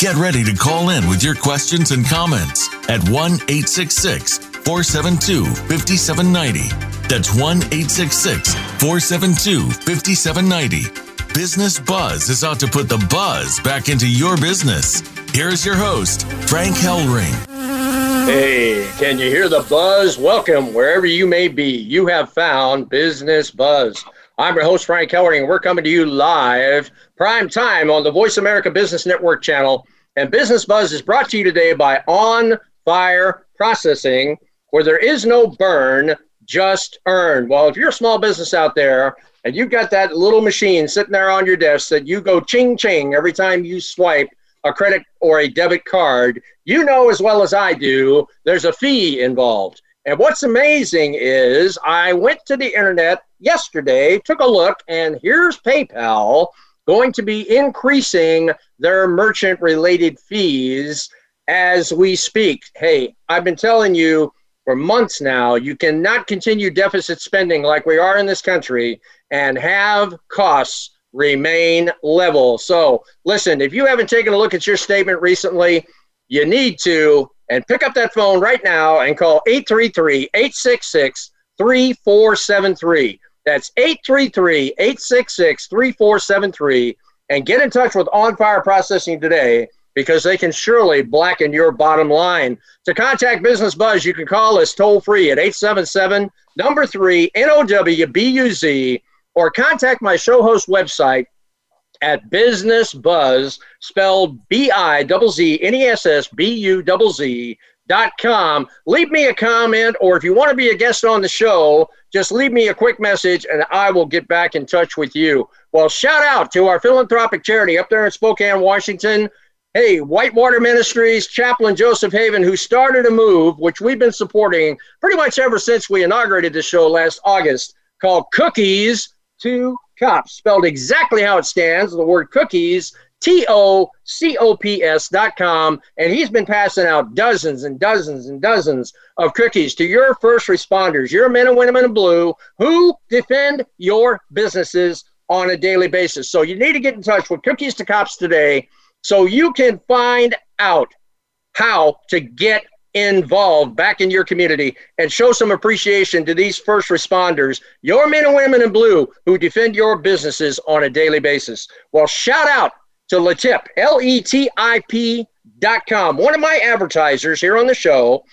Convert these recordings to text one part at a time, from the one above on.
Get ready to call in with your questions and comments at 1 866 472 5790. That's 1 866 472 5790. Business Buzz is out to put the buzz back into your business. Here's your host, Frank Hellring. Hey, can you hear the buzz? Welcome wherever you may be. You have found Business Buzz. I'm your host, Frank Hellring, and we're coming to you live, prime time on the Voice America Business Network channel. And Business Buzz is brought to you today by On Fire Processing, where there is no burn, just earn. Well, if you're a small business out there and you've got that little machine sitting there on your desk that you go ching ching every time you swipe a credit or a debit card, you know as well as I do, there's a fee involved. And what's amazing is I went to the internet yesterday, took a look, and here's PayPal going to be increasing their merchant related fees as we speak. Hey, I've been telling you for months now, you cannot continue deficit spending like we are in this country and have costs remain level. So, listen, if you haven't taken a look at your statement recently, you need to and pick up that phone right now and call 833 866 3473. That's 833 866 3473. And get in touch with On Fire Processing today because they can surely blacken your bottom line. To contact Business Buzz, you can call us toll free at 877 number 3 NOWBUZ or contact my show host website at Business Buzz, spelled B I Z N E S S B U Z dot com. Leave me a comment, or if you want to be a guest on the show, just leave me a quick message and I will get back in touch with you. Well, shout out to our philanthropic charity up there in Spokane, Washington. Hey, Whitewater Ministries, Chaplain Joseph Haven, who started a move which we've been supporting pretty much ever since we inaugurated the show last August called Cookies to Cops, spelled exactly how it stands, the word cookies, T O C O P S dot com. And he's been passing out dozens and dozens and dozens of cookies to your first responders, your men and women in blue who defend your businesses on a daily basis. So you need to get in touch with Cookies to Cops today so you can find out how to get involved back in your community and show some appreciation to these first responders, your men and women in blue who defend your businesses on a daily basis. Well, shout out to Letip, L E T I P dot com, one of my advertisers here on the show.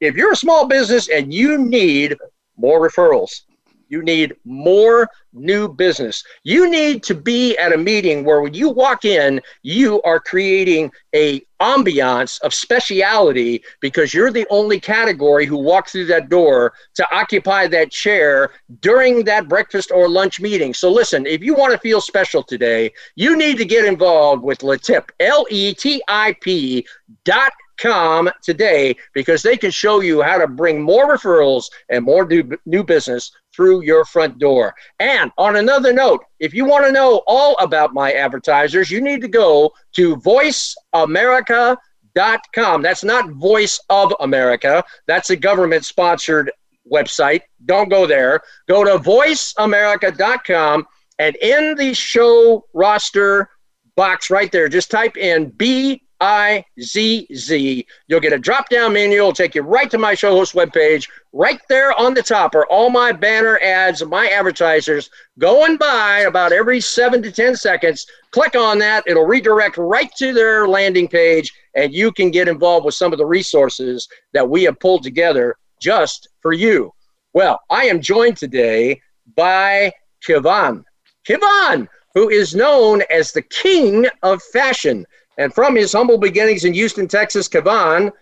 If you're a small business and you need more referrals, you need more new business. You need to be at a meeting where when you walk in, you are creating a ambiance of speciality because you're the only category who walks through that door to occupy that chair during that breakfast or lunch meeting. So listen, if you want to feel special today, you need to get involved with Letip, L E T I P dot com today because they can show you how to bring more referrals and more new, new business through your front door. And on another note, if you want to know all about my advertisers, you need to go to voiceamerica.com. That's not Voice of America, that's a government sponsored website. Don't go there. Go to voiceamerica.com and in the show roster box right there, just type in B I Z Z. You'll get a drop down menu. It'll take you right to my show host webpage. Right there on the top are all my banner ads, my advertisers going by about every seven to 10 seconds. Click on that. It'll redirect right to their landing page, and you can get involved with some of the resources that we have pulled together just for you. Well, I am joined today by Kivan. Kivan, who is known as the king of fashion. And from his humble beginnings in Houston, Texas, Kavan,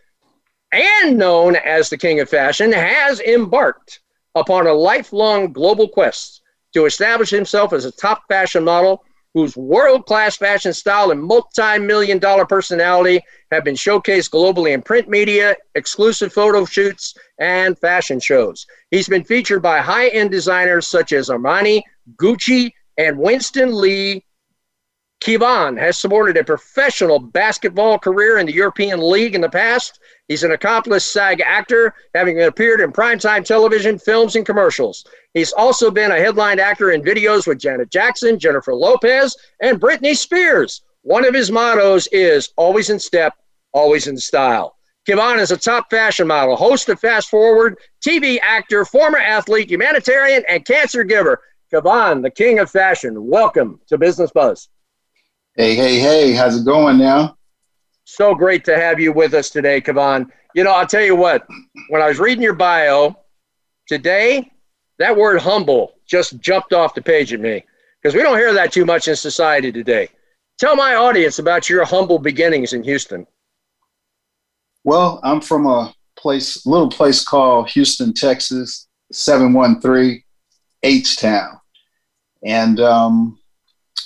and known as the King of Fashion, has embarked upon a lifelong global quest to establish himself as a top fashion model whose world class fashion style and multi million dollar personality have been showcased globally in print media, exclusive photo shoots, and fashion shows. He's been featured by high end designers such as Armani, Gucci, and Winston Lee. Keyvon has supported a professional basketball career in the European League in the past. He's an accomplished SAG actor, having appeared in primetime television, films, and commercials. He's also been a headline actor in videos with Janet Jackson, Jennifer Lopez, and Britney Spears. One of his mottos is always in step, always in style. Keyvon is a top fashion model, host of Fast Forward, TV actor, former athlete, humanitarian, and cancer giver. Keyvon, the king of fashion, welcome to Business Buzz. Hey, hey, hey, how's it going now? So great to have you with us today, Keyvon. You know, I'll tell you what, when I was reading your bio today, that word humble just jumped off the page at me because we don't hear that too much in society today. Tell my audience about your humble beginnings in Houston. Well, I'm from a place, little place called Houston, Texas, 713 H Town. And um,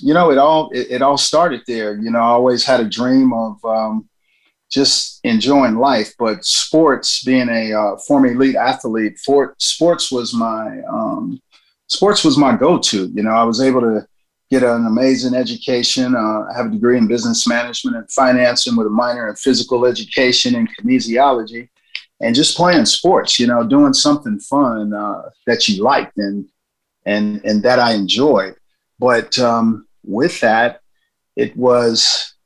you know, it all it, it, all started there. You know, I always had a dream of um, just enjoying life, but sports, being a uh, former elite athlete, for, sports was my um, sports was my go-to. You know, I was able to get an amazing education. Uh, I have a degree in business management and finance, and with a minor in physical education and kinesiology. And just playing sports, you know, doing something fun uh, that you liked and and and that I enjoyed. But um, with that, it was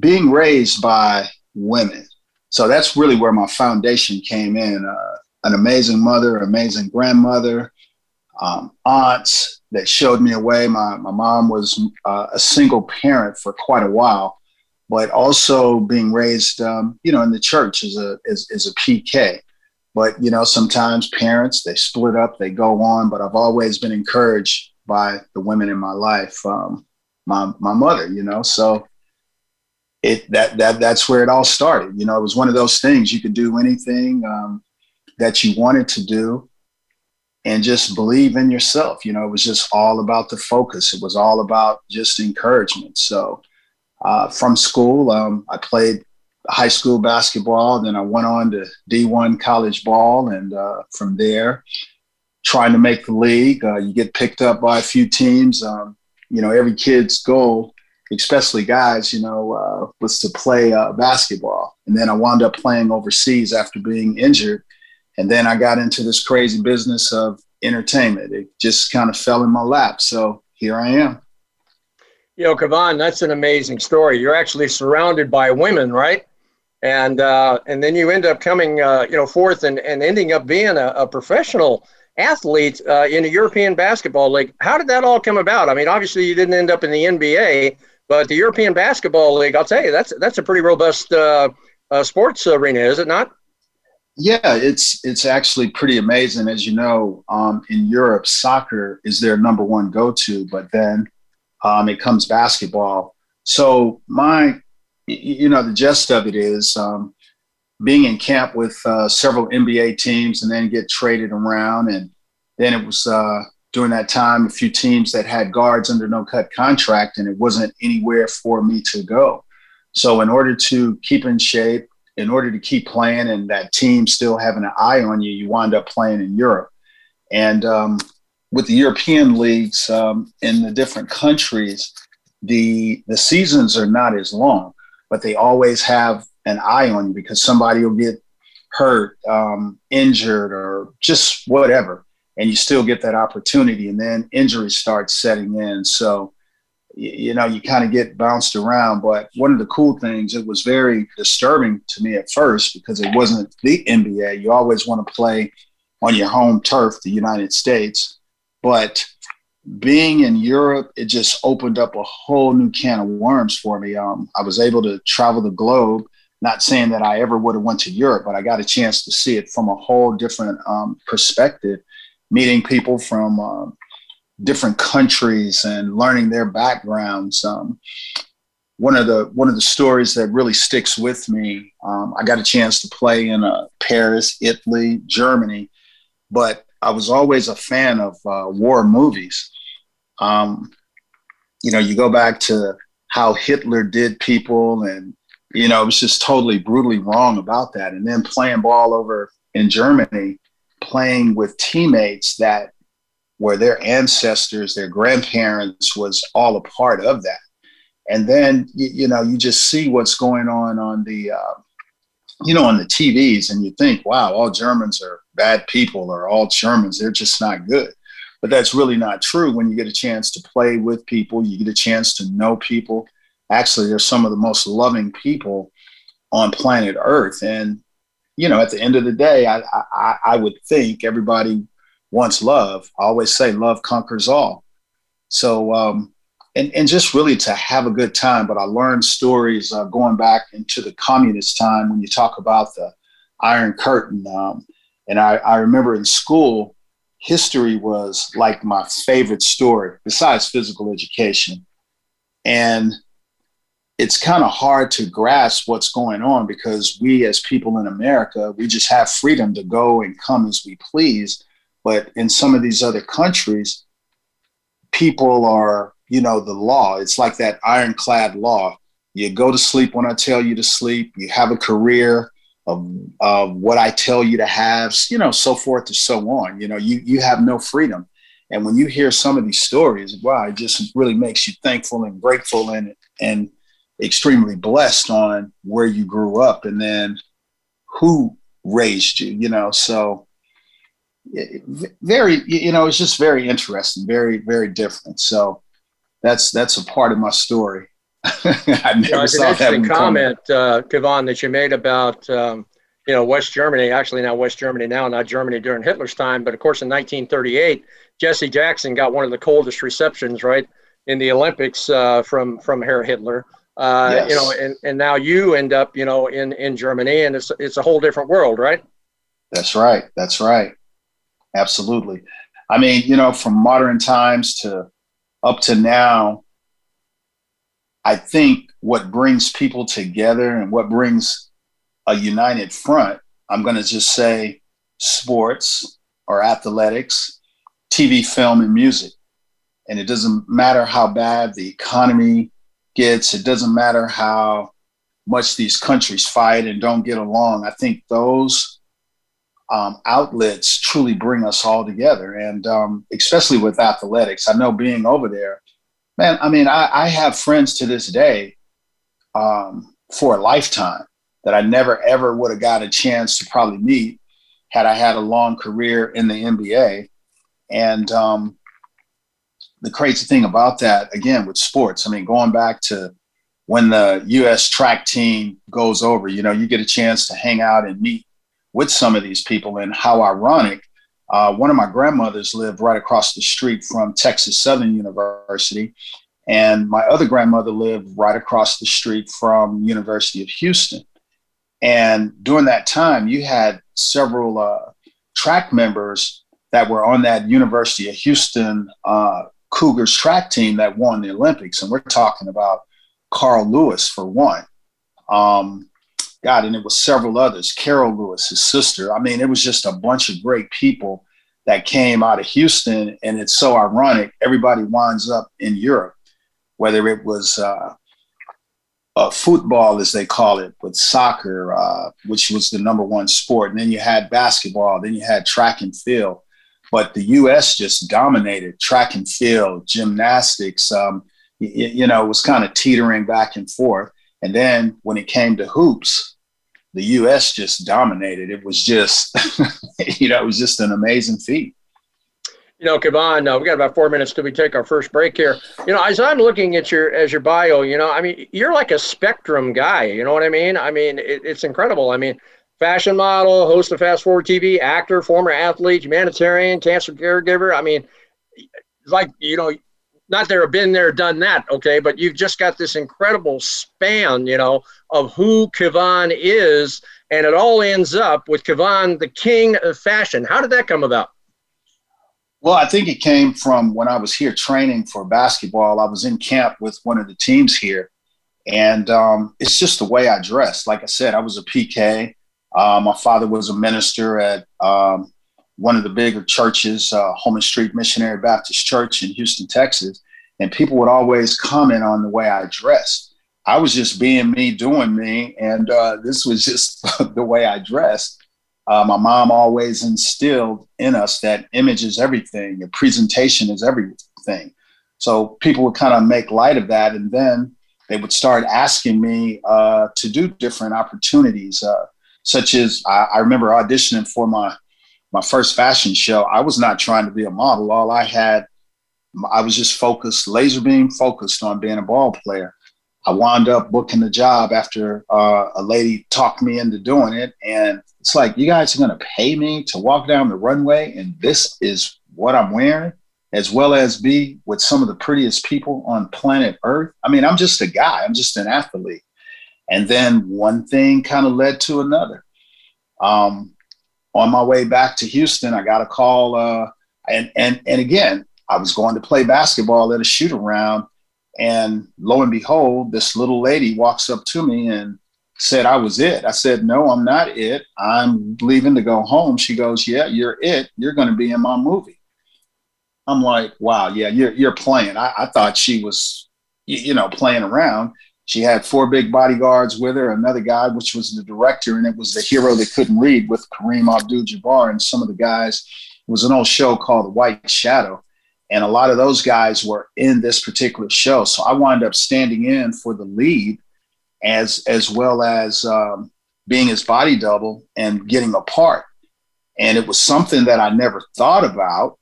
being raised by women. So that's really where my foundation came in. Uh, an amazing mother, amazing grandmother, um, aunts that showed me a way. My, my mom was uh, a single parent for quite a while, but also being raised, um, you know, in the church as a, as, as a PK. But, you know, sometimes parents, they split up, they go on, but I've always been encouraged by the women in my life, um, my my mother, you know. So it that that that's where it all started. You know, it was one of those things you could do anything um, that you wanted to do, and just believe in yourself. You know, it was just all about the focus. It was all about just encouragement. So uh, from school, um, I played high school basketball. Then I went on to D1 college ball, and uh, from there trying to make the league. Uh, you get picked up by a few teams. Um, you know, every kid's goal, especially guys, you know, uh, was to play uh, basketball. And then I wound up playing overseas after being injured. And then I got into this crazy business of entertainment. It just kind of fell in my lap. So here I am. Know, Keyvon, that's an amazing story. You're actually surrounded by women, right? And uh, and then you end up coming, uh, you know, forth and, and ending up being a, a professional athlete uh, in a European basketball league. How did that all come about? I mean, obviously you didn't end up in the NBA, but the European Basketball League, I'll tell you, that's that's a pretty robust uh, uh, sports arena, is it not? Yeah, it's it's actually pretty amazing. As you know, um, in Europe, soccer is their number one go-to, but then um, it comes basketball. So my, you know, the gist of it is um, being in camp with uh, several NBA teams and then get traded around. And then it was uh, during that time a few teams that had guards under no cut contract, and it wasn't anywhere for me to go. So, in order to keep in shape, in order to keep playing, and that team still having an eye on you, you wind up playing in Europe. And um, with the European leagues um, in the different countries, the the seasons are not as long, but they always have an eye on you because somebody will get hurt, um, injured, or just whatever, and you still get that opportunity. And then injuries start setting in. So, you know, you kind of get bounced around. But one of the cool things, it was very disturbing to me at first because it wasn't the NBA. You always want to play on your home turf, the United States. But being in Europe, it just opened up a whole new can of worms for me. Um, I was able to travel the globe not saying that I ever would have went to Europe, but I got a chance to see it from a whole different um, perspective, meeting people from uh, different countries and learning their backgrounds. Um, one of the one of the stories that really sticks with me, um, I got a chance to play in uh, Paris, Italy, Germany, but I was always a fan of uh, war movies. Um, you know, you go back to how Hitler did people, and you know, it was just totally brutally wrong about that. And then playing ball over in Germany, playing with teammates that were their ancestors, their grandparents was all a part of that. And then you, you know, you just see what's going on on the uh, you know, on the TVs and you think, wow, all Germans are bad people or all Germans, they're just not good. But that's really not true when you get a chance to play with people, you get a chance to know people. Actually, they're some of the most loving people on planet Earth. And, you know, at the end of the day, I, I, I would think everybody wants love. I always say love conquers all. So, um, and, and just really to have a good time. But I learned stories uh, going back into the communist time when you talk about the Iron Curtain. Um, and I, I remember in school, history was like my favorite story besides physical education. And it's kind of hard to grasp what's going on because we, as people in America, we just have freedom to go and come as we please. But in some of these other countries, people are you know, the law. It's like that ironclad law. You go to sleep when I tell you to sleep. You have a career of, of what I tell you to have, you know, so forth and so on. You know, you, you have no freedom. And when you hear some of these stories, wow, it just really makes you thankful and grateful and, and extremely blessed on where you grew up and then who raised you, you know. So eh, very, you know, it's just very interesting, very, very different. So that's that's a part of my story. I never yeah, it's saw an interesting comment, uh, Kevon, that you made about um, you know West Germany. Actually, now West Germany now, not Germany during Hitler's time, but of course in 1938, Jesse Jackson got one of the coldest receptions, right, in the Olympics uh, from from Herr Hitler. Uh, yes. You know, and, and now you end up, you know, in in Germany, and it's it's a whole different world, right? That's right. That's right. Absolutely. I mean, you know, from modern times to up to now, I think what brings people together and what brings a united front, I'm going to just say sports or athletics, TV, film, and music. And it doesn't matter how bad the economy gets, it doesn't matter how much these countries fight and don't get along. I think those um, outlets truly bring us all together. And um, especially with athletics, I know being over there, man, I mean, I, I have friends to this day um, for a lifetime that I never ever would have got a chance to probably meet had I had a long career in the NBA. And um, the crazy thing about that, again, with sports, I mean, going back to when the US track team goes over, you know, you get a chance to hang out and meet with some of these people. And how ironic, uh, one of my grandmothers lived right across the street from Texas Southern University. And my other grandmother lived right across the street from University of Houston. And during that time, you had several uh, track members that were on that University of Houston uh, Cougars track team that won the Olympics. And we're talking about Carl Lewis, for one. Um, God, and it was several others. Carol Lewis, his sister. I mean, it was just a bunch of great people that came out of Houston, and it's so ironic. Everybody winds up in Europe, whether it was uh, uh, football, as they call it, with soccer, uh, which was the number one sport, and then you had basketball, then you had track and field. But the U.S. just dominated track and field, gymnastics. Um, you, you know, it was kind of teetering back and forth. And then when it came to hoops, the U.S. just dominated. It was just, you know, it was just an amazing feat. You know, Kevon, uh, we got about four minutes till we take our first break here. You know, as I'm looking at your as your bio, you know, I mean, you're like a spectrum guy. You know what I mean? I mean, it, it's incredible. I mean, fashion model, host of Fast Forward TV, actor, former athlete, humanitarian, cancer caregiver. I mean, like you know, not there have been there, done that, okay, but you've just got this incredible span, you know, of who Kevon is, and it all ends up with Kevon, the king of fashion. How did that come about? Well, I think it came from when I was here training for basketball. I was in camp with one of the teams here, and um, it's just the way I dressed. Like I said, I was a PK. Uh, my father was a minister at um, one of the bigger churches, uh, Holman Street Missionary Baptist Church in Houston, Texas, and people would always comment on the way I dressed. I was just being me, doing me, and uh, this was just the way I dressed. Uh, my mom always instilled in us that image is everything, your presentation is everything. So people would kind of make light of that, and then they would start asking me uh, to do different opportunities, uh, such as I, I remember auditioning for my my first fashion show, I was not trying to be a model. All I had, I was just focused, laser beam focused on being a ball player. I wound up booking the job after uh, a lady talked me into doing it. And it's like, you guys are going to pay me to walk down the runway, and this is what I'm wearing, as well as be with some of the prettiest people on planet Earth. I mean, I'm just a guy, I'm just an athlete. And then one thing kind of led to another. Um, on my way back to Houston, I got a call. Uh, and, and, and again, I was going to play basketball at a shoot around. And lo and behold, this little lady walks up to me and said I was it. I said, No, I'm not it. I'm leaving to go home. She goes, Yeah, you're it. You're going to be in my movie. I'm like, Wow, yeah, you're, you're playing. I, I thought she was, you know, playing around. She had four big bodyguards with her, another guy, which was the director, and it was the hero they couldn't read with Kareem Abdul Jabbar and some of the guys. It was an old show called The White Shadow. And a lot of those guys were in this particular show. So I wound up standing in for the lead as as well as um, being his body double and getting a part. And it was something that I never thought about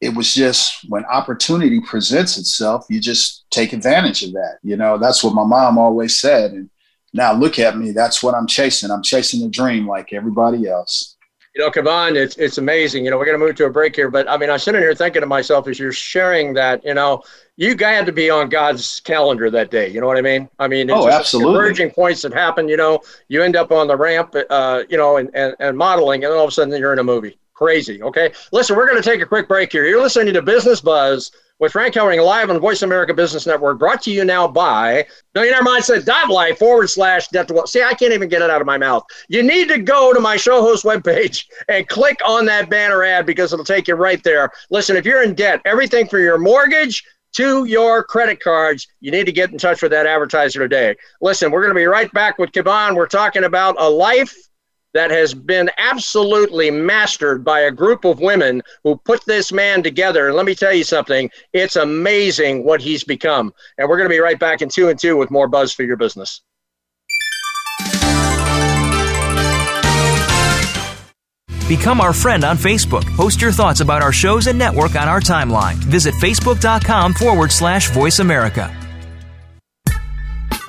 it was just when opportunity presents itself, you just take advantage of that. You know, that's what my mom always said. And now look at me, that's what I'm chasing. I'm chasing a dream like everybody else. You know, Kavan, it's it's amazing. You know, we're going to move to a break here, but I mean, I'm sitting here thinking to myself as you're sharing that, you know, you had to be on God's calendar that day. You know what I mean? I mean, it's oh, absolutely. Emerging points that happen. You know, you end up on the ramp, uh, you know, and, and and modeling, and all of a sudden you're in a movie crazy. Okay. Listen, we're going to take a quick break here. You're listening to Business Buzz with Frank Hellring live on Voice America Business Network, brought to you now by Millionaire Mindset.life forward slash debt to wealth. See, I can't even get it out of my mouth. You need to go to my show host webpage and click on that banner ad because it'll take you right there. Listen, if you're in debt, everything for your mortgage, to your credit cards, you need to get in touch with that advertiser today. Listen, we're going to be right back with Kavan. We're talking about a life that has been absolutely mastered by a group of women who put this man together. And let me tell you something, it's amazing what he's become. And we're going to be right back in two and two with more Buzz for Your Business. Become our friend on Facebook. Post your thoughts about our shows and network on our timeline. Visit facebook.com forward slash voice America.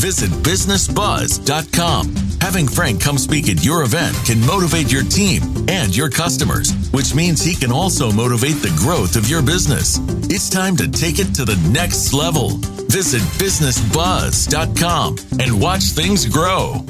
Visit businessbuzz.com. Having Frank come speak at your event can motivate your team and your customers, which means he can also motivate the growth of your business. It's time to take it to the next level. Visit businessbuzz.com and watch things grow.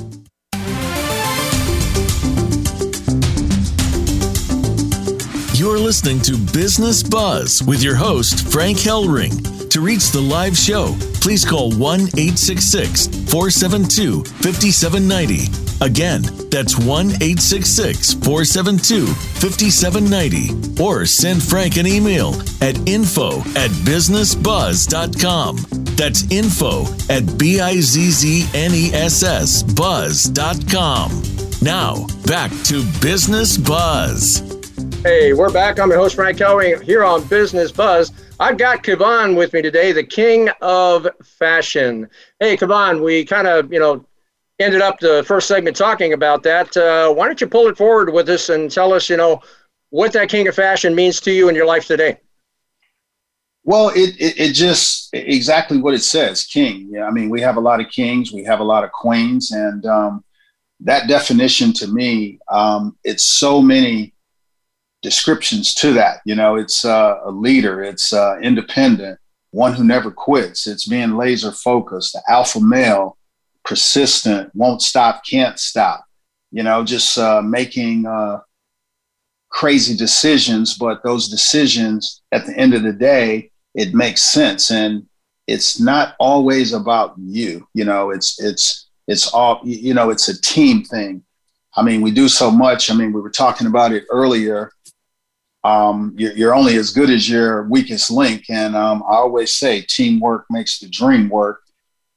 You're listening to Business Buzz with your host, Frank Hellring. To reach the live show, please call 1 866 472 5790. Again, that's 1 866 472 5790. Or send Frank an email at info at businessbuzz.com. That's info at B I Z Z N E S S buzz.com. Now, back to Business Buzz. Hey, we're back. I'm your host, Frank Hellring, here on Business Buzz. I've got Kavan with me today, the king of fashion. Hey, Kavan, we kind of, you know, ended up the first segment talking about that. Uh, why don't you pull it forward with us and tell us, you know, what that king of fashion means to you in your life today? Well, it, it, it just exactly what it says, king. Yeah, I mean, we have a lot of kings, we have a lot of queens, and um, that definition to me, um, it's so many descriptions to that. You know, it's uh, a leader, it's uh, independent, one who never quits, it's being laser focused, the alpha male, persistent, won't stop, can't stop. You know, just uh, making uh, crazy decisions, but those decisions at the end of the day, it makes sense, and it's not always about you. You know, it's it's it's all you know. It's a team thing. I mean, we do so much. I mean, we were talking about it earlier um, you're, you're, only as good as your weakest link. And um, I always say teamwork makes the dream work.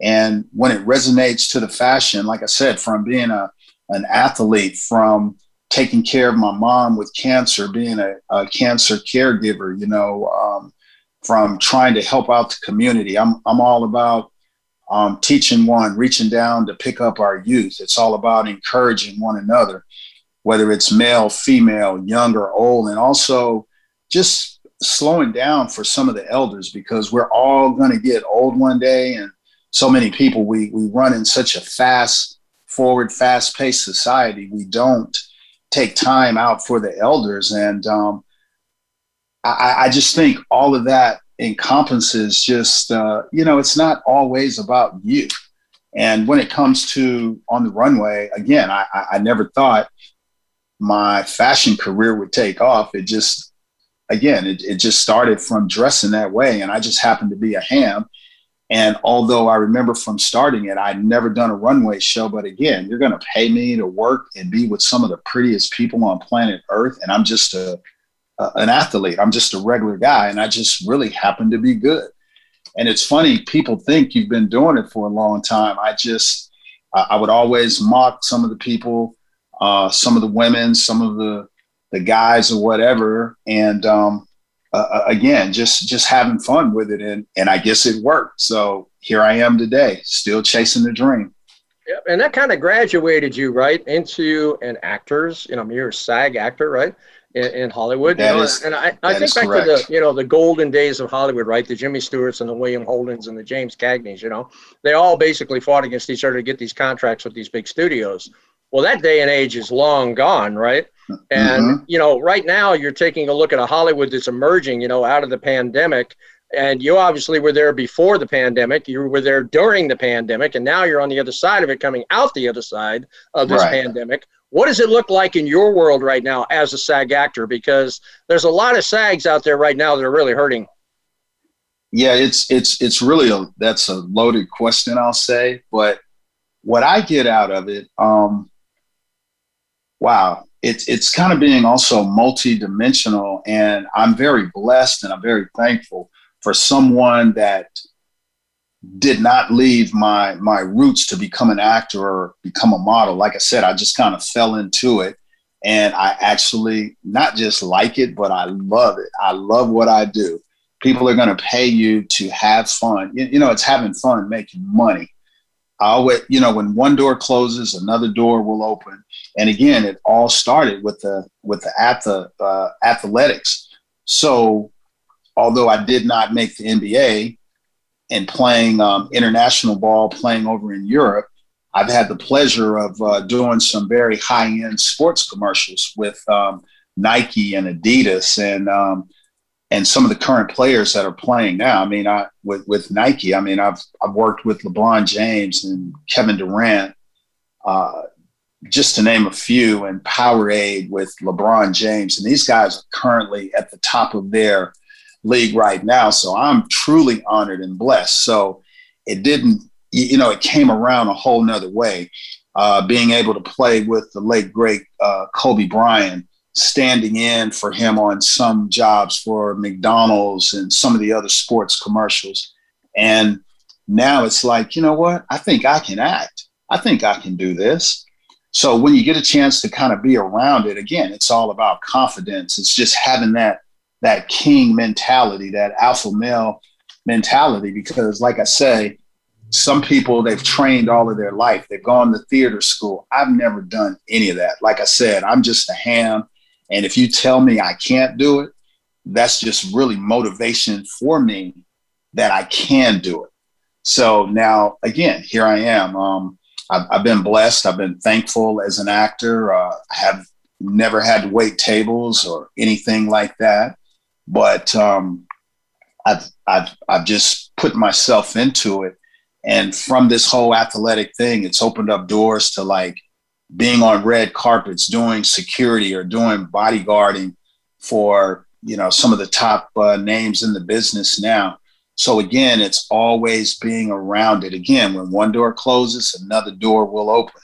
And when it resonates to the fashion, like I said, from being a, an athlete, from taking care of my mom with cancer, being a, a cancer caregiver, you know, um, from trying to help out the community, I'm, I'm all about um, teaching one, reaching down to pick up our youth. It's all about encouraging one another whether it's male, female, young or old, and also just slowing down for some of the elders because we're all going to get old one day and so many people we we run in such a fast forward fast paced society we don't take time out for the elders and um, I, I, just think all of that encompasses just uh, you know it's not always about you. And when it comes to on the runway again i, I never thought my fashion career would take off. It just, again, it, it just started from dressing that way. And I just happened to be a ham. And although I remember from starting it, I'd never done a runway show. But again, you're going to pay me to work and be with some of the prettiest people on planet Earth. And I'm just a, a an athlete. I'm just a regular guy. And I just really happen to be good. And it's funny, people think you've been doing it for a long time. I just, I would always mock some of the people uh, some of the women, some of the the guys or whatever, and um, uh, uh, again, just just having fun with it, and and I guess it worked. So here I am today, still chasing the dream. Yep, and that kind of graduated you right into an actor's. You know, you're a SAG actor, right? In, in Hollywood, that you know, is, and I, I think back correct. to the you know the golden days of Hollywood, right? The Jimmy Stewarts and the William Holdens and the James Cagneys. You know, they all basically fought against each other to get these contracts with these big studios. Well, that day and age is long gone, right? And mm-hmm. you know, right now you're taking a look at a Hollywood that's emerging, you know, out of the pandemic. And you obviously were there before the pandemic. You were there during the pandemic, and now you're on the other side of it, coming out the other side of this right. pandemic. What does it look like in your world right now as a SAG actor? Because there's a lot of SAGs out there right now that are really hurting. Yeah, it's it's it's really a that's a loaded question, I'll say. But what I get out of it, um, wow, it's it's kind of being also multi-dimensional, and I'm very blessed and I'm very thankful for someone that did not leave my my roots to become an actor or become a model. Like I said, I just kind of fell into it, and I actually not just like it, but I love it. I love what I do. People are going to pay you to have fun. You, you know, it's having fun, making money I always, you know, when one door closes, another door will open. And again, it all started with the with the at the uh, athletics. So, although I did not make the NBA and playing um, international ball, playing over in Europe, I've had the pleasure of uh, doing some very high end sports commercials with um, Nike and Adidas and um, and some of the current players that are playing now. I mean, I with with Nike. I mean, I've I've worked with LeBron James and Kevin Durant, uh, just to name a few, and Powerade with LeBron James, and these guys are currently at the top of their league right now. So I'm truly honored and blessed. So it didn't you know, it came around a whole nother way. Uh, being able to play with the late great uh, Kobe Bryant, standing in for him on some jobs for McDonald's and some of the other sports commercials. And now it's like, you know what? I think I can act. I think I can do this. So when you get a chance to kind of be around it, again, it's all about confidence. It's just having that that king mentality, that alpha male mentality. Because, like I say, some people they've trained all of their life. They've gone to theater school. I've never done any of that. Like i said i'm just a ham. And if you tell me i can't do it that's just really motivation for me that i can do it. So now again here i am. Um, I've, I've, been blessed. I've been thankful as an actor. Uh, i have never had to wait tables or anything like that. But um, I've, I've, I've just put myself into it. And from this whole athletic thing, it's opened up doors to like being on red carpets, doing security or doing bodyguarding for, you know, some of the top uh, names in the business now. So again, it's always being around it. Again, when one door closes, another door will open.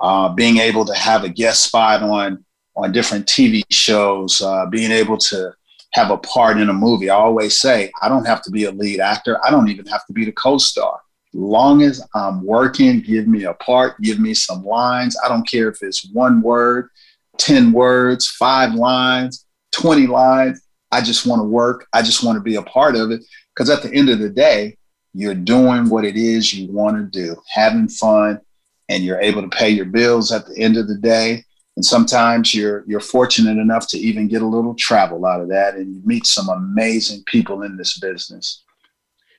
Uh, being able to have a guest spot on on different TV shows, uh, being able to have a part in a movie. I always say I don't have to be a lead actor. I don't even have to be the co-star long as I'm working, give me a part, give me some lines. I don't care if it's one word, 10 words, five lines, 20 lines. I just want to work. I just want to be a part of it. Because at the end of the day, you're doing what it is you want to do, having fun, and you're able to pay your bills at the end of the day. And sometimes you're you're fortunate enough to even get a little travel out of that, and you meet some amazing people in this business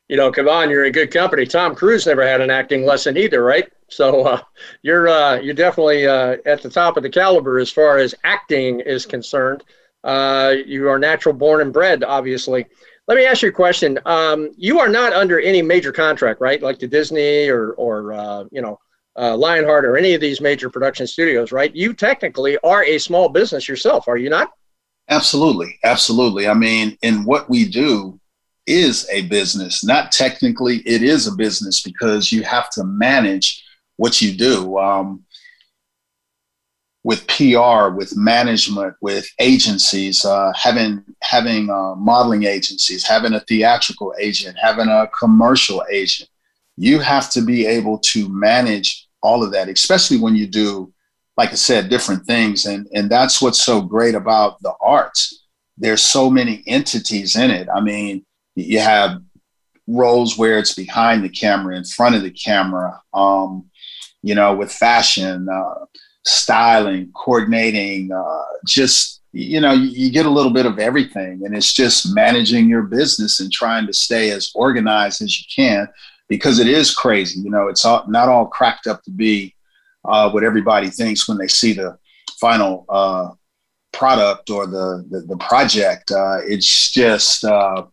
you know, Kevon, you're in good company. Tom Cruise never had an acting lesson either, right? So uh, you're uh, you're definitely uh, at the top of the caliber as far as acting is concerned. Uh, you are natural born and bred, obviously. Let me ask you a question. Um, you are not under any major contract, right? Like to Disney or or uh, you know uh, Lionheart or any of these major production studios, right? You technically are a small business yourself, are you not? Absolutely, absolutely. I mean, in what we do, is a business. Not technically, it is a business because you have to manage what you do. Um, with PR, with management, with agencies, uh, having having uh, modeling agencies, having a theatrical agent, having a commercial agent, you have to be able to manage all of that, especially when you do, like I said, different things. And and that's what's so great about the arts. There's so many entities in it. I mean, you have roles where it's behind the camera, in front of the camera, um, you know, with fashion, uh, styling, coordinating, uh, just, you know, you, you, get a little bit of everything. And it's just managing your business and trying to stay as organized as you can because it is crazy. You know, it's all, not all cracked up to be uh, what everybody thinks when they see the final uh, product or the, the, the project. Uh, it's just, uh,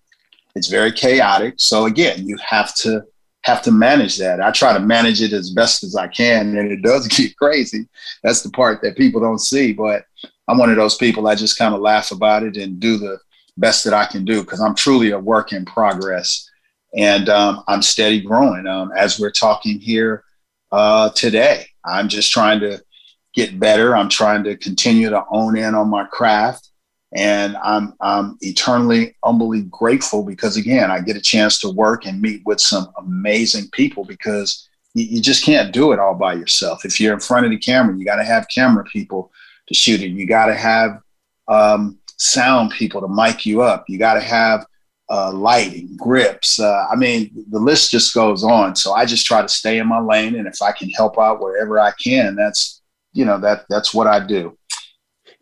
it's very chaotic. So again, you have to have to manage that. I try to manage it as best as I can, and it does get crazy. That's the part that people don't see. But I'm one of those people. I just kind of laugh about it and do the best that I can do because I'm truly a work in progress, and um, I'm steady growing. Um, as we're talking here uh, today, I'm just trying to get better. I'm trying to continue to own in on my craft and I'm, I'm eternally, humbly grateful because, again, I get a chance to work and meet with some amazing people because you, you just can't do it all by yourself. If you're in front of the camera, you got to have camera people to shoot it. You got to have um, sound people to mic you up. You got to have uh, lighting, grips. Uh, I mean, the list just goes on. So I just try to stay in my lane, and if I can help out wherever I can, that's you know that that's what I do.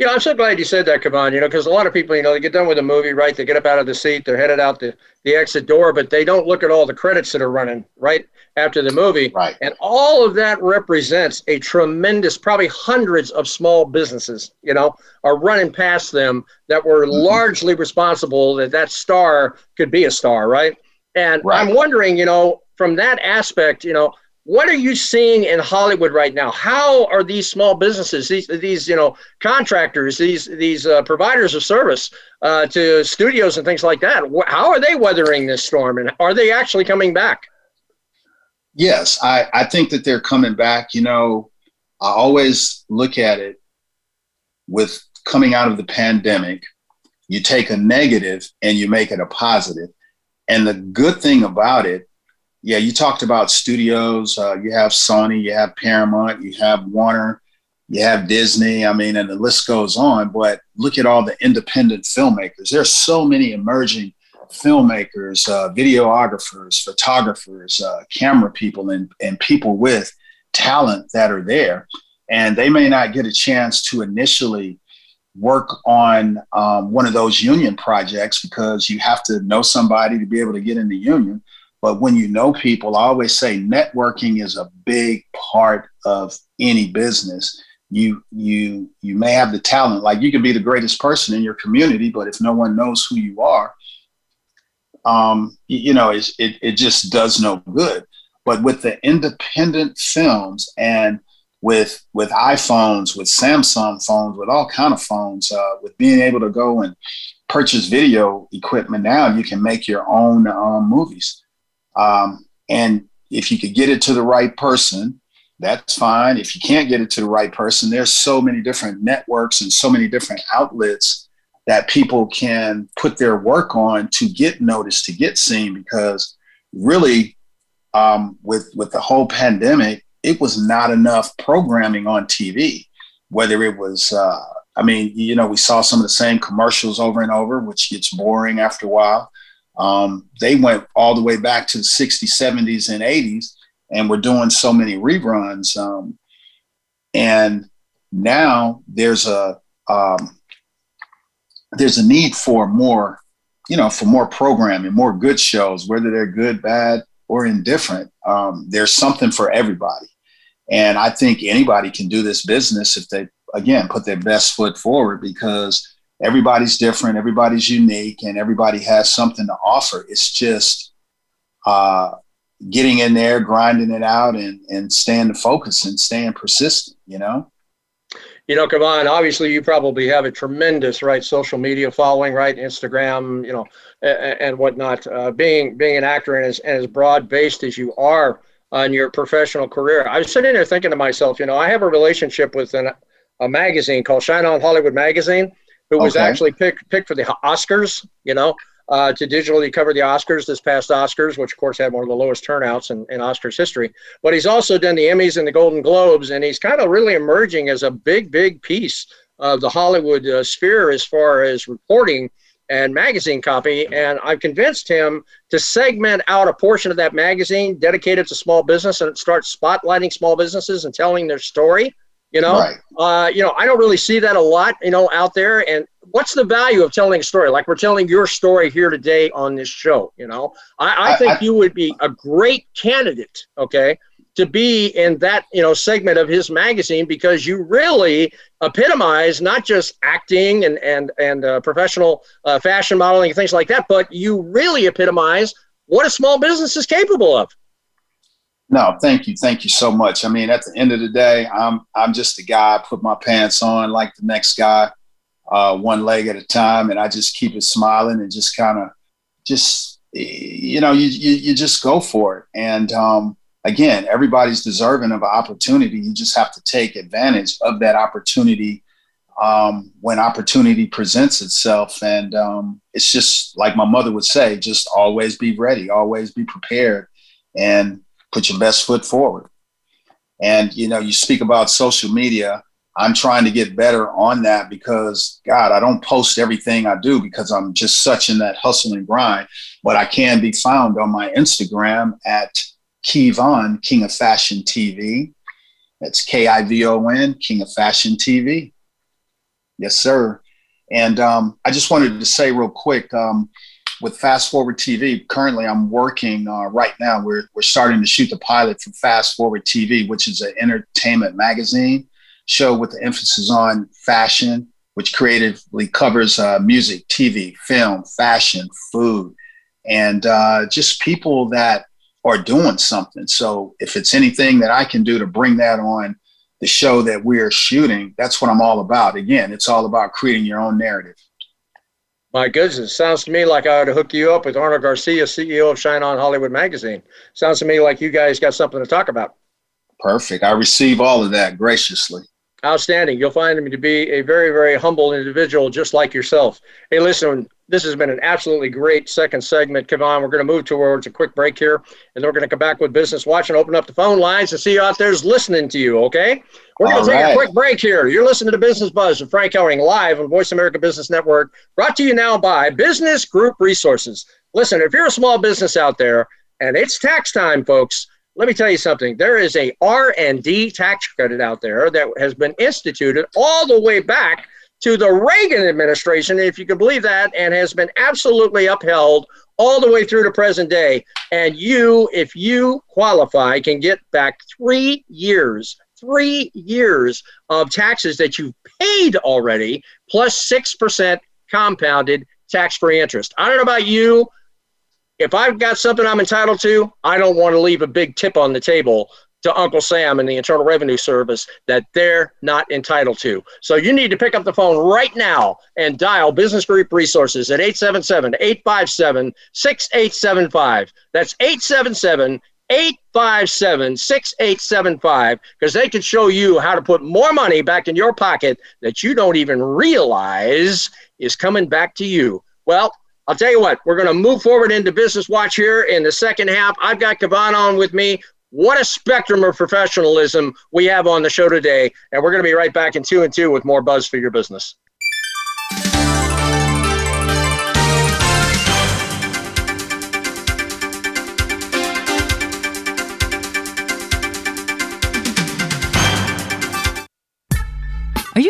You know, I'm so glad you said that, Kavan. You know, because a lot of people, you know, they get done with a movie, right? They get up out of the seat, they're headed out the, the exit door, but they don't look at all the credits that are running right after the movie. Right. And all of that represents a tremendous, probably hundreds of small businesses, you know, are running past them that were mm-hmm. largely responsible that that star could be a star, right? And right. I'm wondering, you know, from that aspect, you know, what are you seeing in Hollywood right now? How are these small businesses, these these you know contractors, these these uh, providers of service uh, to studios and things like that? How are they weathering this storm, and are they actually coming back? Yes, I I think that they're coming back. You know, I always look at it with coming out of the pandemic. You take a negative and you make it a positive, and the good thing about it yeah, you talked about studios. Uh, you have Sony, you have Paramount, you have Warner, you have Disney. I mean, and the list goes on. But look at all the independent filmmakers. There's so many emerging filmmakers, uh, videographers, photographers, uh, camera people, and, and people with talent that are there. And they may not get a chance to initially work on um, one of those union projects because you have to know somebody to be able to get in the union but when you know people, I always say networking is a big part of any business. You you you may have the talent, like you can be the greatest person in your community, but if no one knows who you are, um, you, know, it, it just does no good. But with the independent films and with with iPhones, with Samsung phones, with all kind of phones, uh, with being able to go and purchase video equipment now, you can make your own um, movies. Um, and if you could get it to the right person, that's fine. If you can't get it to the right person, there's so many different networks and so many different outlets that people can put their work on to get noticed, to get seen. Because really, um, with with the whole pandemic, it was not enough programming on TV. Whether it was, uh, I mean, you know, we saw some of the same commercials over and over, which gets boring after a while. Um, they went all the way back to the 60s, 70s, and 80s, and were doing so many reruns. Um, and now there's a um, there's a need for more, you know, for more programming, more good shows, whether they're good, bad, or indifferent. Um, there's something for everybody, and I think anybody can do this business if they again put their best foot forward because everybody's different, everybody's unique, and everybody has something to offer. It's just uh, getting in there, grinding it out, and and staying focused and staying persistent. You know. You know, Kavan, obviously you probably have a tremendous right social media following, right? Instagram, you know, and, and whatnot. Uh, being being an actor and as, and as broad based as you are on your professional career, I was sitting there thinking to myself, you know, I have a relationship with an, a magazine called Shine On Hollywood Magazine, who was okay. actually picked picked for the Oscars. You know, uh, to digitally cover the Oscars this past Oscars, which of course had one of the lowest turnouts in, in Oscars history. But he's also done the Emmys and the Golden Globes, and he's kind of really emerging as a big, big piece of the Hollywood uh, sphere as far as reporting and magazine copy. And I've convinced him to segment out a portion of that magazine dedicated to small business and start spotlighting small businesses and telling their story. You know, right. uh, you know, I don't really see that a lot, you know, out there. And what's the value of telling a story? Like we're telling your story here today on this show. You know, I, I think I, I, you would be a great candidate. Okay, to be in that you know segment of his magazine because you really epitomize not just acting and and and uh, professional uh, fashion modeling and things like that, but you really epitomize what a small business is capable of. No, thank you, thank you so much. I mean, at the end of the day, I'm I'm just a guy. I put my pants on like the next guy, uh, one leg at a time, and I just keep it smiling and just kind of, just you know, you, you you just go for it. And um, again, everybody's deserving of an opportunity. You just have to take advantage of that opportunity um, when opportunity presents itself. And um, it's just like my mother would say, just always be ready, always be prepared, and put your best foot forward. And you know, you speak about social media. I'm trying to get better on that because God, I don't post everything I do because I'm just such in that hustle and grind. But I can be found on my Instagram at Kivon, King of Fashion TV. That's K I V O N, King of Fashion TV. Yes, sir. And um, I just wanted to say real quick um, with Fast Forward TV, currently I'm working uh, right now. We're, we're starting to shoot the pilot for Fast Forward TV, which is an entertainment magazine show with the emphasis on fashion, which creatively covers uh, music, TV, film, fashion, food, and uh, just people that are doing something. So if it's anything that I can do to bring that on the show that we're shooting, that's what I'm all about. Again, it's all about creating your own narrative. My goodness, sounds to me like I ought to hook you up with Arnold Garcia, CEO of Shine On Hollywood Magazine. Sounds to me like you guys got something to talk about. Perfect. I receive all of that graciously. Outstanding. You'll find him to be a very, very humble individual, just like yourself. Hey, listen, this has been an absolutely great second segment. Kivon, we're going to move towards a quick break here, and then we're going to come back with Business Watch and open up the phone lines and see you out there's listening to you, okay? We're going to take right. a quick break here. You're listening to Business Buzz with Frank Hellring live on Voice America Business Network, brought to you now by Business Group Resources. Listen, if you're a small business out there, and it's tax time, folks, let me tell you something. There is a R&D tax credit out there that has been instituted all the way back to the Reagan administration, if you can believe that, and has been absolutely upheld all the way through to present day. And you, if you qualify, can get back three years, three years of taxes that you've paid already, plus 6% compounded tax free interest. I don't know about you if I've got something I'm entitled to, I don't want to leave a big tip on the table to Uncle Sam and the Internal Revenue Service that they're not entitled to. So you need to pick up the phone right now and dial Business Group Resources at 877 857 6875. That's 877 857 6875 because they can show you how to put more money back in your pocket that you don't even realize is coming back to you. Well, I'll tell you what, we're going to move forward into Business Watch here in the second half. I've got Kivon on with me. What a spectrum of professionalism we have on the show today. And we're going to be right back in two and two with more buzz for your business.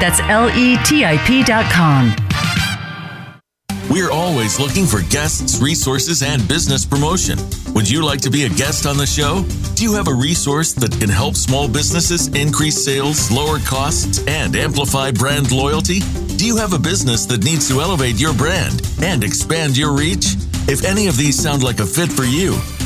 That's L E T I P.com. We're always looking for guests, resources, and business promotion. Would you like to be a guest on the show? Do you have a resource that can help small businesses increase sales, lower costs, and amplify brand loyalty? Do you have a business that needs to elevate your brand and expand your reach? If any of these sound like a fit for you,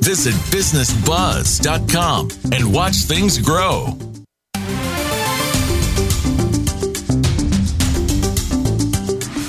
Visit businessbuzz.com and watch things grow.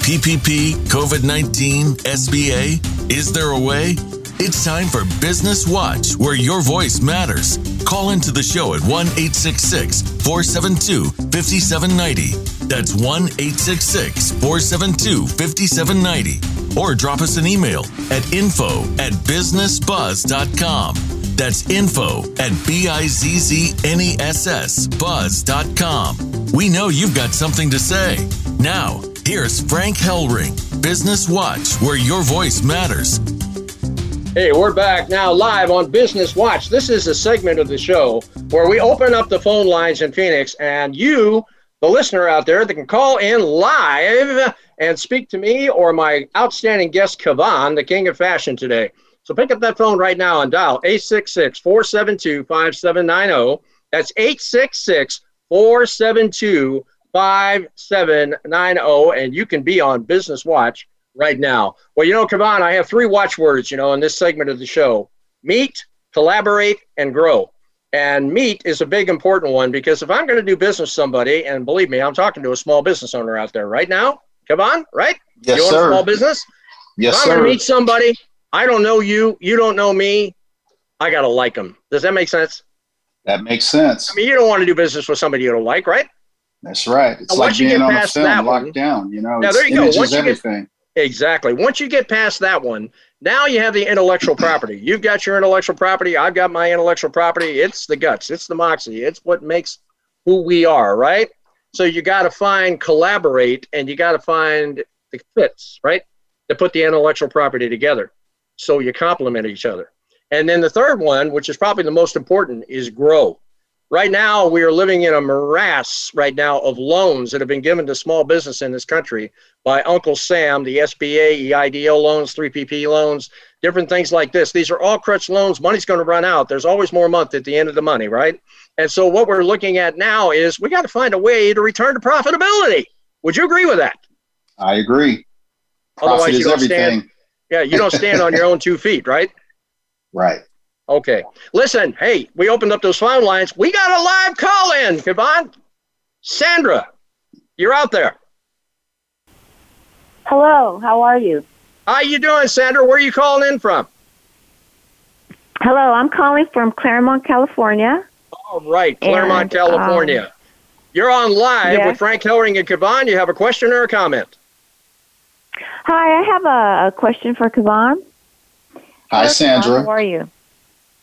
PPP, COVID 19, SBA? Is there a way? It's time for Business Watch, where your voice matters. Call into the show at 1 866 472 5790. That's 1 866 472 5790. Or drop us an email at info at businessbuzz.com. That's info at B I Z Z N E S S buzz.com. We know you've got something to say. Now, here's Frank Hellring, Business Watch, where your voice matters. Hey, we're back now live on Business Watch. This is a segment of the show where we open up the phone lines in Phoenix, and you, the listener out there, that can call in live and speak to me or my outstanding guest, Kavan, the king of fashion today. So pick up that phone right now and dial 866 472 5790. That's 866 472 5790. And you can be on Business Watch right now? Well, you know, Kavan, I have three watchwords, you know, in this segment of the show meet, collaborate, and grow. And meet is a big important one because if I'm going to do business with somebody, and believe me, I'm talking to a small business owner out there right now. Come on, right? Yes, you own sir. a small business? Yes, if I'm going to meet somebody, I don't know you, you don't know me, I got to like them. Does that make sense? that makes sense. I mean, you don't want to do business with somebody you don't like, right? That's right. It's Now, like being on a film locked one- down. You know, Now, there you go. Once you get-. Exactly. Once you get past that one, now you have the intellectual property. You've got your intellectual property. I've got my intellectual property. It's the guts. It's the moxie. It's what makes who we are, right? So you got to find collaborate and you got to find the fits, right? To put the intellectual property together. So you complement each other. And then the third one, which is probably the most important, is grow. Right now, we are living in a morass right now of loans that have been given to small business in this country by Uncle Sam, the SBA, EIDL loans, 3PP loans, different things like this. These are all crutch loans. Money's going to run out. There's always more month at the end of the money, right? And so what we're looking at now is we got to find a way to return to profitability. Would you agree with that? I agree. Otherwise, you don't everything. stand. Yeah, you don't stand on your own two feet, right? Right. Okay. Listen, hey, we opened up those phone lines. We got a live call in. Come on. Sandra, you're out there. Hello, how are you? How you doing, Sandra? Where are you calling in from? Hello, I'm calling from Claremont, California. All right, Claremont, And, um, California. You're on live yes. with Frank Hellring and Kavan. You have a question or a comment? Hi, I have a, a question for Kavan. Hi, Hello, Kavan, Sandra. How are you?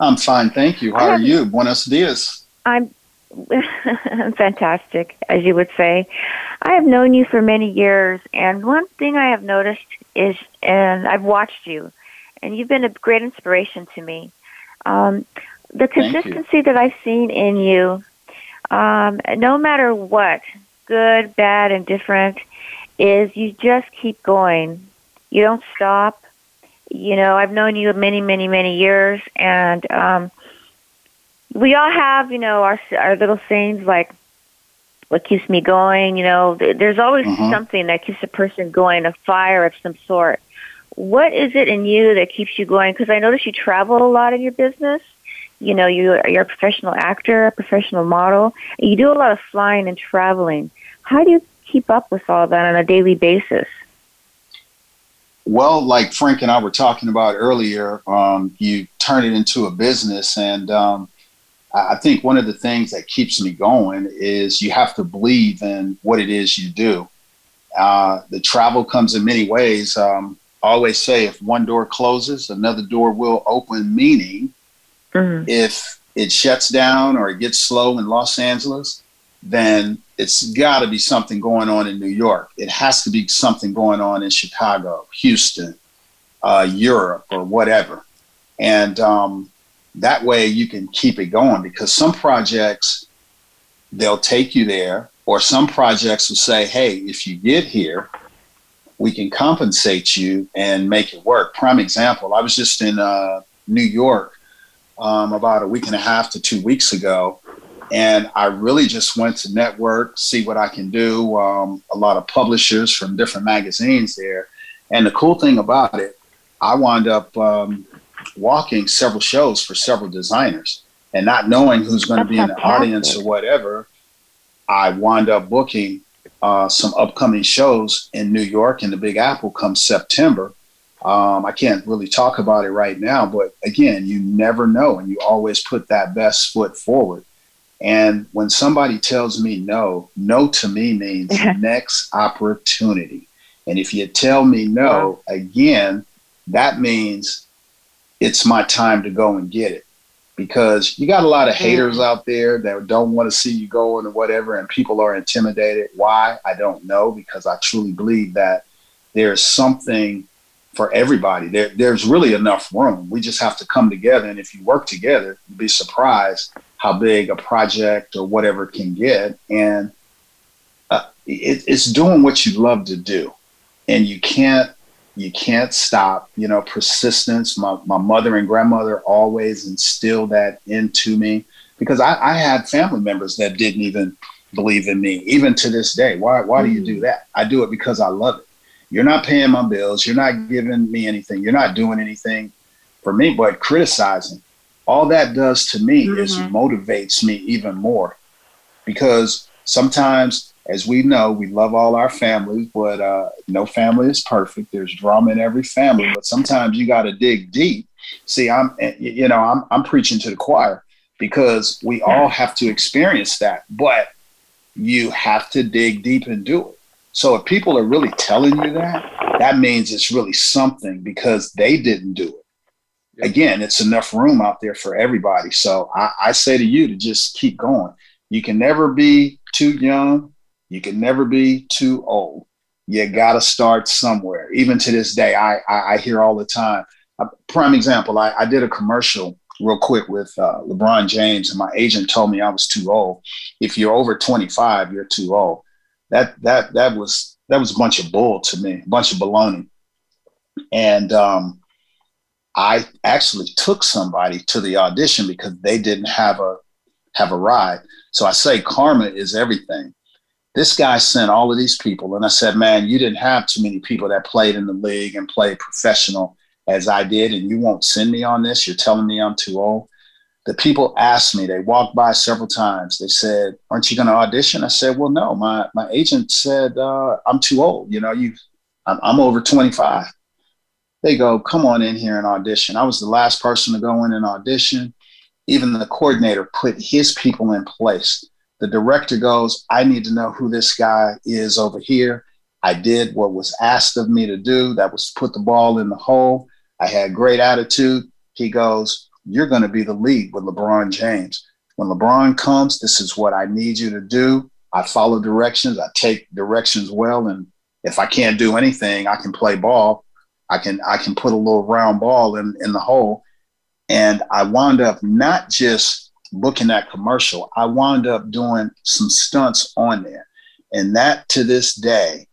I'm fine, thank you. How are you? Buenos dias. I'm fantastic, as you would say. I have known you for many years, and one thing I have noticed is, and I've watched you, and you've been a great inspiration to me. Um, the consistency that I've seen in you, um, no matter what, good, bad, and different, is you just keep going. You don't stop. You know, I've known you many, many, many years, and um, we all have, you know, our our little sayings like what keeps me going. You know, there's always Mhm. something that keeps a person going, a fire of some sort. What is it in you that keeps you going? Because I notice you travel a lot in your business. You know, you you're a professional actor, a professional model. and You do a lot of flying and traveling. How do you keep up with all that on a daily basis? Well, like Frank and I were talking about earlier, um, you turn it into a business. And um, I think one of the things that keeps me going is you have to believe in what it is you do. Uh, the travel comes in many ways. Um, I always say if one door closes, another door will open, meaning Mm. if it shuts down or it gets slow in Los Angeles, then it's got to be something going on in New York. It has to be something going on in Chicago, Houston, uh, Europe, or whatever. And um, that way you can keep it going because some projects, they'll take you there, or some projects will say, hey, if you get here, we can compensate you and make it work. Prime example, I was just in uh, New York um, about a week and a half to two weeks ago. And I really just went to network, see what I can do. Um, a lot of publishers from different magazines there. And the cool thing about it, I wound up um, walking several shows for several designers and not knowing who's going to be in the audience or whatever. I wound up booking uh, some upcoming shows in New York and the Big Apple come September. Um, I can't really talk about it right now, but again, you never know, and you always put that best foot forward. And when somebody tells me no, no to me means next opportunity. And if you tell me no, again, that means it's my time to go and get it. Because you got a lot of haters out there that don't want to see you going or whatever, and people are intimidated. Why? I don't know, because I truly believe that there's something for everybody. There, there's really enough room. We just have to come together. And if you work together, you'd be surprised how big a project or whatever can get. And uh, it, it's doing what you love to do. And you can't you can't stop you know persistence. My, my mother and grandmother always instilled that into me because I, I had family members that didn't even believe in me even to this day. Why why do you do mm. that? I do it because i love it. You're not paying my bills. You're not giving me anything. You're not doing anything for me but criticizing all that does to me mm-hmm. is motivates me even more because sometimes as we know, we love all our families, but uh, no family is perfect. There's drama in every family, but sometimes you got to dig deep. See, I'm, eh, you know, I'm, I'm preaching to the choir because we all have to experience that, but you have to dig deep and do it. So if people are really telling you that, that means it's really something because they didn't do it. Again, it's enough room out there for everybody. So I, I say to you to just keep going. You can never be too young you can never be too old. You got to start somewhere. Even to this day, I, I, I hear all the time. A prime example, I, I did a commercial real quick with uh, LeBron James, and my agent told me I was too old. If you're over 25, you're too old. That that that was that was a bunch of bull to me, a bunch of baloney. And um, I actually took somebody to the audition because they didn't have a have a ride. So I say karma is everything this guy sent all of these people. And I said, man, you didn't have too many people that played in the league and played professional as I did, and you won't send me on this. You're telling me I'm too old. The people asked me, they walked by several times. They said, aren't you going to audition? I said, well, no, my, my agent said, uh, I'm too old. You know, you, I'm, I'm over 25. They go, come on in here and audition. I was the last person to go in and audition. Even the coordinator put his people in place the director goes, I need to know who this guy is over here. I did what was asked of me to do. That was put the ball in the hole. I had great attitude. He goes, You're going to be the lead with LeBron James. When LeBron comes, this is what I need you to do. I follow directions. I take directions well. And if I can't do anything, I can play ball. I can I can put a little round ball in, in the hole. And I wound up not just booking that commercial, I wound up doing some stunts on there. And that to this day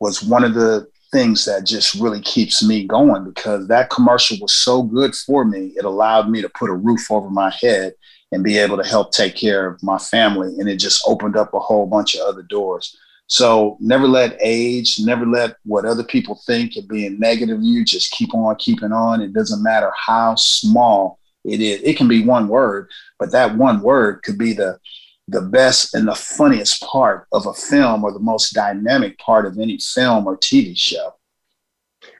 was one of the things that just really keeps me going because that commercial was so good for me. It allowed me to put a roof over my head and be able to help take care of my family. And it just opened up a whole bunch of other doors. So never let age, never let what other people think of being negative you. Just keep on keeping on. It doesn't matter how small it is. It can be one word, but that one word could be the the best and the funniest part of a film or the most dynamic part of any film or TV show.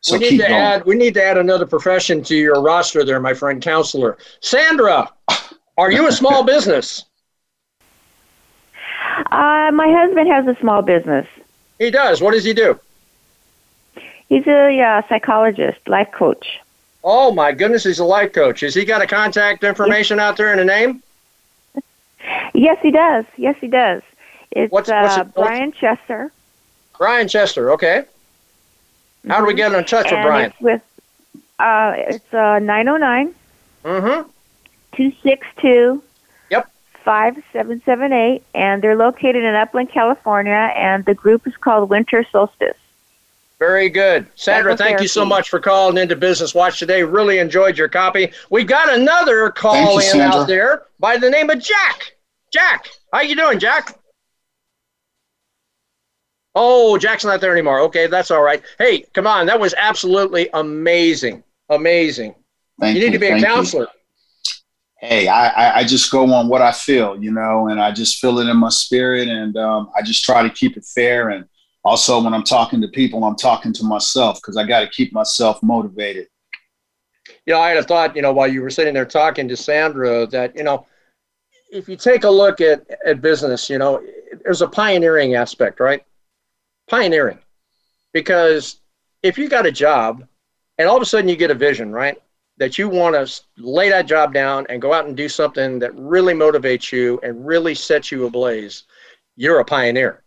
So we need to going. add we need to add another profession to your roster there, my friend counselor. Sandra, are you a small business? Uh, my husband has a small business. He does. What does he do? He's a uh, psychologist, life coach. Oh my goodness, he's a life coach. Has he got a contact information out there and a name? Yes, he does. Yes, he does. It's what's, what's uh, it, Brian Chester. Brian Chester. Okay. How do we get in touch and with Brian? It's with uh, it's uh, 909 mm-hmm. 262 Yep. 5778 and they're located in Upland, California and the group is called Winter Solstice. Very good. Sandra, thank you so much for calling into Business Watch today. Really enjoyed your copy. We've got another call you, in Sandra. out there by the name of Jack. Jack, how you doing, Jack? Oh, Jack's not there anymore. Okay, that's all right. Hey, come on. That was absolutely amazing. Amazing. Thank you need you. to be a counselor. You. Hey, I, I just go on what I feel, you know, and I just feel it in my spirit, and um, I just try to keep it fair. And also, when I'm talking to people, I'm talking to myself because I got to keep myself motivated. You know, I had a thought, you know, while you were sitting there talking to Sandra, that you know, if you take a look at at business, you know, there's a pioneering aspect, right? Pioneering, because if you got a job, and all of a sudden you get a vision, right? That you want to lay that job down and go out and do something that really motivates you and really sets you ablaze, you're a pioneer.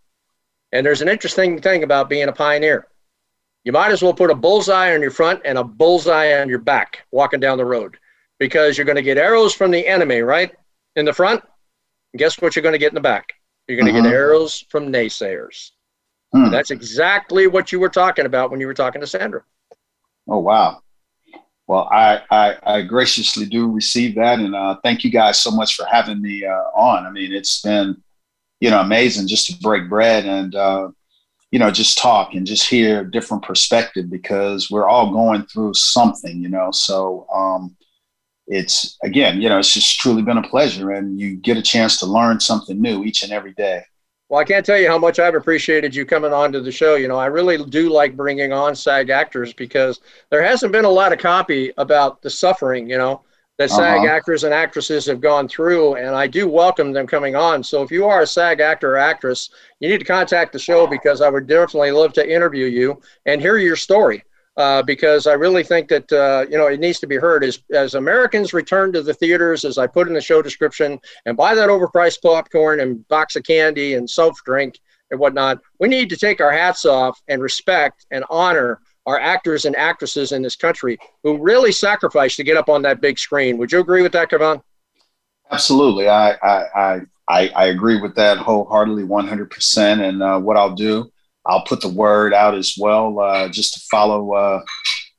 And there's an interesting thing about being a pioneer. You might as well put a bullseye on your front and a bullseye on your back walking down the road because you're going to get arrows from the enemy, right? In the front. Guess what you're going to get in the back? You're going to uh-huh. get arrows from naysayers. Hmm. That's exactly what you were talking about when you were talking to Sandra. Oh, wow. Well, I, I, I, graciously do receive that, and uh, thank you guys so much for having me uh, on. I mean, it's been, you know, amazing just to break bread and, uh, you know, just talk and just hear different perspective because we're all going through something, you know. So um, it's again, you know, it's just truly been a pleasure, and you get a chance to learn something new each and every day. Well, I can't tell you how much I've appreciated you coming on to the show. You know, I really do like bringing on SAG actors because there hasn't been a lot of copy about the suffering, you know, that uh-huh. SAG actors and actresses have gone through. And I do welcome them coming on. So if you are a SAG actor or actress, you need to contact the show because I would definitely love to interview you and hear your story uh, because I really think that uh, you know it needs to be heard as as Americans return to the theaters, as I put in the show description, and buy that overpriced popcorn and box of candy and soft drink and whatnot. We need to take our hats off and respect and honor our actors and actresses in this country who really sacrifice to get up on that big screen. Would you agree with that, Kivon? Absolutely, I I I I, agree with that wholeheartedly, one hundred percent. And uh, what I'll do I'll put the word out as well, uh, just to follow uh,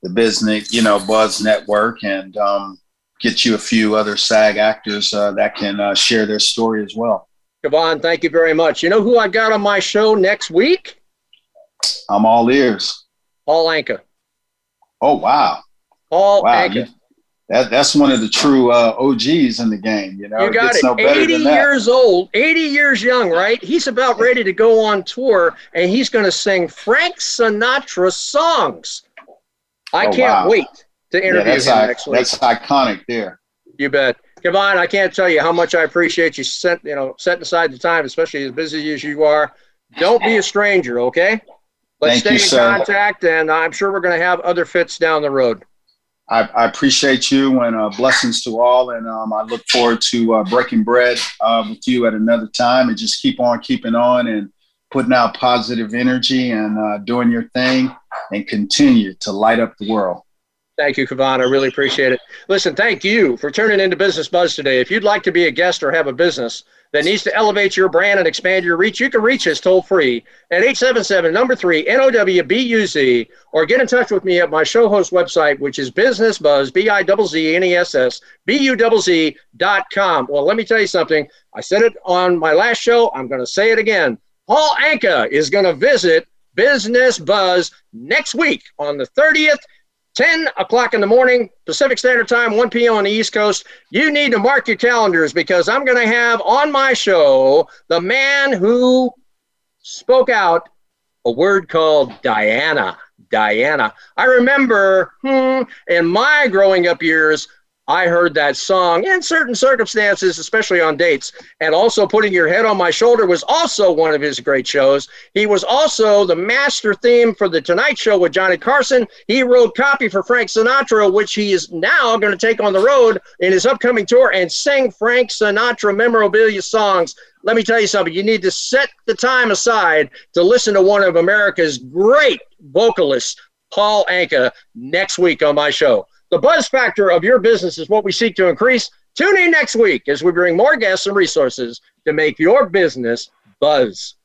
the business, you know, Buzz Network, and um, get you a few other SAG actors uh, that can uh, share their story as well. Kivon, thank you very much. You know who I got on my show next week? I'm all ears. Paul Anka. Oh wow. Paul wow. Anka that, that's one of the true uh, OGs in the game. You know, you got it. No 80 years old, 80 years young, right? He's about ready to go on tour, and he's going to sing Frank Sinatra songs. I oh, can't wow. wait to interview yeah, him I- next week. That's iconic there. You bet. Kivon, I can't tell you how much I appreciate you set, you know, setting aside the time, especially as busy as you are. Don't be a stranger, okay? Let's Thank stay you, in sir. contact, and I'm sure we're going to have other fits down the road. I, I appreciate you and uh, blessings to all. And um, I look forward to uh, breaking bread uh, with you at another time and just keep on keeping on and putting out positive energy and uh, doing your thing and continue to light up the world. Thank you, Kivon. I really appreciate it. Listen, thank you for turning into Business Buzz today. If you'd like to be a guest or have a business, that needs to elevate your brand and expand your reach, you can reach us toll free at 877 number three NOWBUZ or get in touch with me at my show host website, which is Business Buzz, B I Z Z N E S S B U Z Z dot com. Well, let me tell you something. I said it on my last show. I'm going to say it again. Paul Anka is going to visit Business Buzz next week on the 30th 10 o'clock in the morning, Pacific Standard Time, 1 p.m. on the East Coast. You need to mark your calendars because I'm going to have on my show the man who spoke out a word called Diana. Diana. I remember hmm, in my growing up years, I heard that song in certain circumstances, especially on dates. And also, Putting Your Head on My Shoulder was also one of his great shows. He was also the master theme for The Tonight Show with Johnny Carson. He wrote copy for Frank Sinatra, which he is now going to take on the road in his upcoming tour and sing Frank Sinatra memorabilia songs. Let me tell you something. You need to set the time aside to listen to one of America's great vocalists, Paul Anka, next week on my show. The buzz factor of your business is what we seek to increase. Tune in next week as we bring more guests and resources to make your business buzz.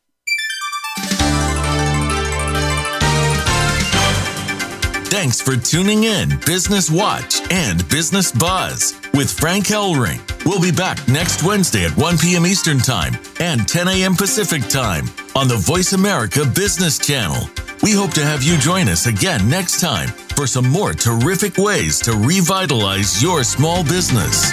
Thanks for tuning in Business Watch and Business Buzz with Frank Hellring. We'll be back next Wednesday at 1 p.m. Eastern Time and 10 a.m. Pacific Time on the Voice America Business Channel. We hope to have you join us again next time for some more terrific ways to revitalize your small business.